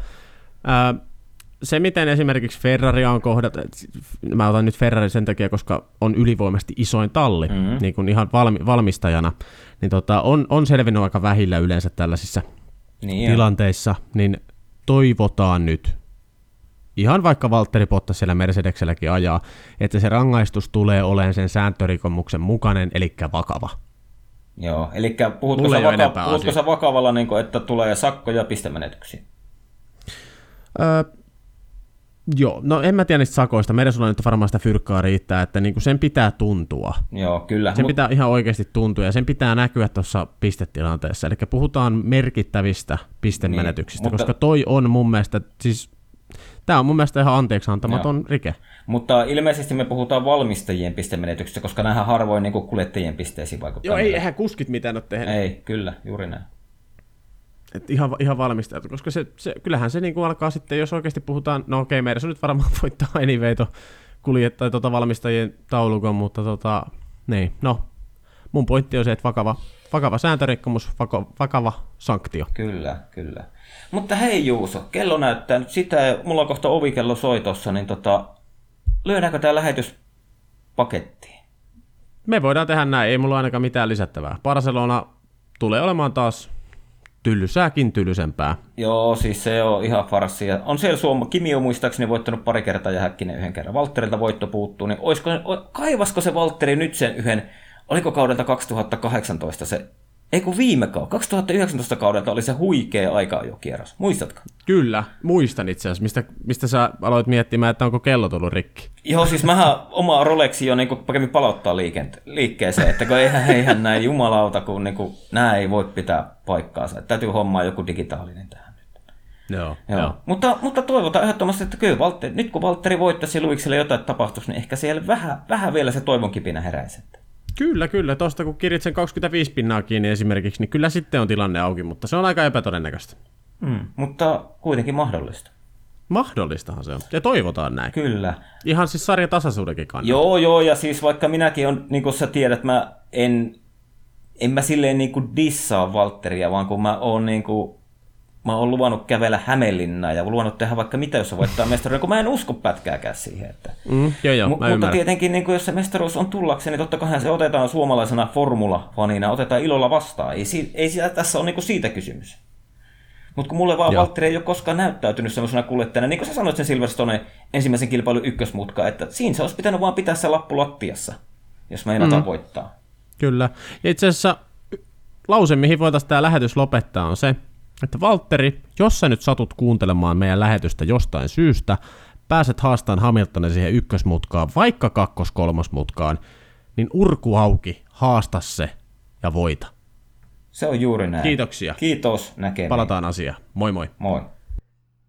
ää, se, miten esimerkiksi Ferrari on kohdat, mä otan nyt Ferrari sen takia, koska on ylivoimasti isoin talli, mm-hmm. niin kuin ihan valmi, valmistajana, niin tota, on, on selvinnyt aika vähillä yleensä tällaisissa niin tilanteissa, on. niin toivotaan nyt, ihan vaikka Valtteri Bottas siellä Mercedekselläkin ajaa, että se rangaistus tulee olemaan sen sääntörikomuksen mukainen, eli vakava. Joo, eli puhutko, sä, vaka- puhutko sä vakavalla, niin kuin, että tulee sakkoja ja pistemenetyksiä? Öö, Joo, no en mä tiedä niistä sakoista. Meidän sulla nyt varmaan sitä fyrkkaa riittää, että niinku sen pitää tuntua. Joo, kyllä. Sen mut... pitää ihan oikeasti tuntua ja sen pitää näkyä tuossa pistetilanteessa. Eli puhutaan merkittävistä pistemenetyksistä, niin, mutta... koska toi on mun mielestä, siis tämä on mun mielestä ihan anteeksi antamaton Joo. rike. Mutta ilmeisesti me puhutaan valmistajien pistemenetyksistä, koska nämä harvoin niin kuljettajien pisteisiin vaikuttaa. Joo, ei, eihän kuskit mitään ole tehnyt. Ei, kyllä, juuri näin. Et ihan, ihan valmisteltu, koska se, se, kyllähän se niin alkaa sitten, jos oikeasti puhutaan, no okei, meidän on nyt varmaan voittaa Anyveito kuljettaa tota valmistajien taulukon, mutta tota, niin, no, mun pointti on se, että vakava, vakava sääntörikkomus, vako, vakava sanktio. Kyllä, kyllä. Mutta hei Juuso, kello näyttää nyt sitä, mulla on kohta ovikello soitossa, niin tota, lyödäänkö tämä lähetys pakettiin? Me voidaan tehdä näin, ei mulla ainakaan mitään lisättävää. Barcelona tulee olemaan taas tyllysääkin tyllysempää. Joo, siis se on ihan farsi. On siellä Suoma, Kimi on muistaakseni voittanut pari kertaa ja Häkkinen yhden kerran. Valtterilta voitto puuttuu, niin olisiko, kaivasko se Valtteri nyt sen yhden, oliko kaudelta 2018 se ei kun viime kaudelta, 2019 kaudelta oli se huikea kierros. Muistatko? Kyllä, muistan itse asiassa, mistä, mistä sä aloit miettimään, että onko kello tullut rikki. Joo, siis mähän oma Rolexi jo niin kävin palauttaa liikkeeseen, että kun eihän, eihän näin jumalauta, kun niin kuin, nämä ei voi pitää paikkaansa. Että täytyy hommaa joku digitaalinen tähän. Joo, joo. joo. Mutta, mutta toivotaan ehdottomasti, että kyllä Valtteri, nyt kun Valtteri voittaisi Luikselle jotain tapahtuisi, niin ehkä siellä vähän, vähän vielä se toivon kipinä heräisi. Kyllä, kyllä. Tuosta kun kirjat sen 25 pinnaa kiinni esimerkiksi, niin kyllä sitten on tilanne auki, mutta se on aika epätodennäköistä. Mm, mutta kuitenkin mahdollista. Mahdollistahan se on. Ja toivotaan näin. Kyllä. Ihan siis sarja tasaisuudenkin kannalta. Joo, joo, ja siis vaikka minäkin on, niin kuin sä tiedät, mä en, en mä silleen niin kuin dissaa Valtteria, vaan kun mä oon niin kuin mä oon luvannut kävellä Hämeenlinnaa ja luvannut tehdä vaikka mitä, jos se voittaa mestaruuden, kun mä en usko pätkääkään siihen. Että... Mm, joo, joo, M- mutta tietenkin, niin jos se mestaruus on tullakseen, niin totta kai se otetaan suomalaisena formula-fanina, otetaan ilolla vastaan. Ei, ei sitä, tässä ole niin siitä kysymys. Mutta kun mulle vaan Joo. Valtteri ei ole koskaan näyttäytynyt semmoisena kuljettajana, niin kuin sä sanoit sen Silverstone ensimmäisen kilpailun ykkösmutka, että siinä se olisi pitänyt vaan pitää se lappu lattiassa, jos meinataan mm. voittaa. Kyllä. Ja itse asiassa lause, mihin voitaisiin tämä lähetys lopettaa, on se, että Valtteri, jos sä nyt satut kuuntelemaan meidän lähetystä jostain syystä, pääset haastamaan Hamiltonin siihen ykkösmutkaan, vaikka kakkos-kolmosmutkaan, niin urku auki, haasta se ja voita. Se on juuri näin. Kiitoksia. Kiitos näkemiin. Palataan asiaan. Moi moi. Moi.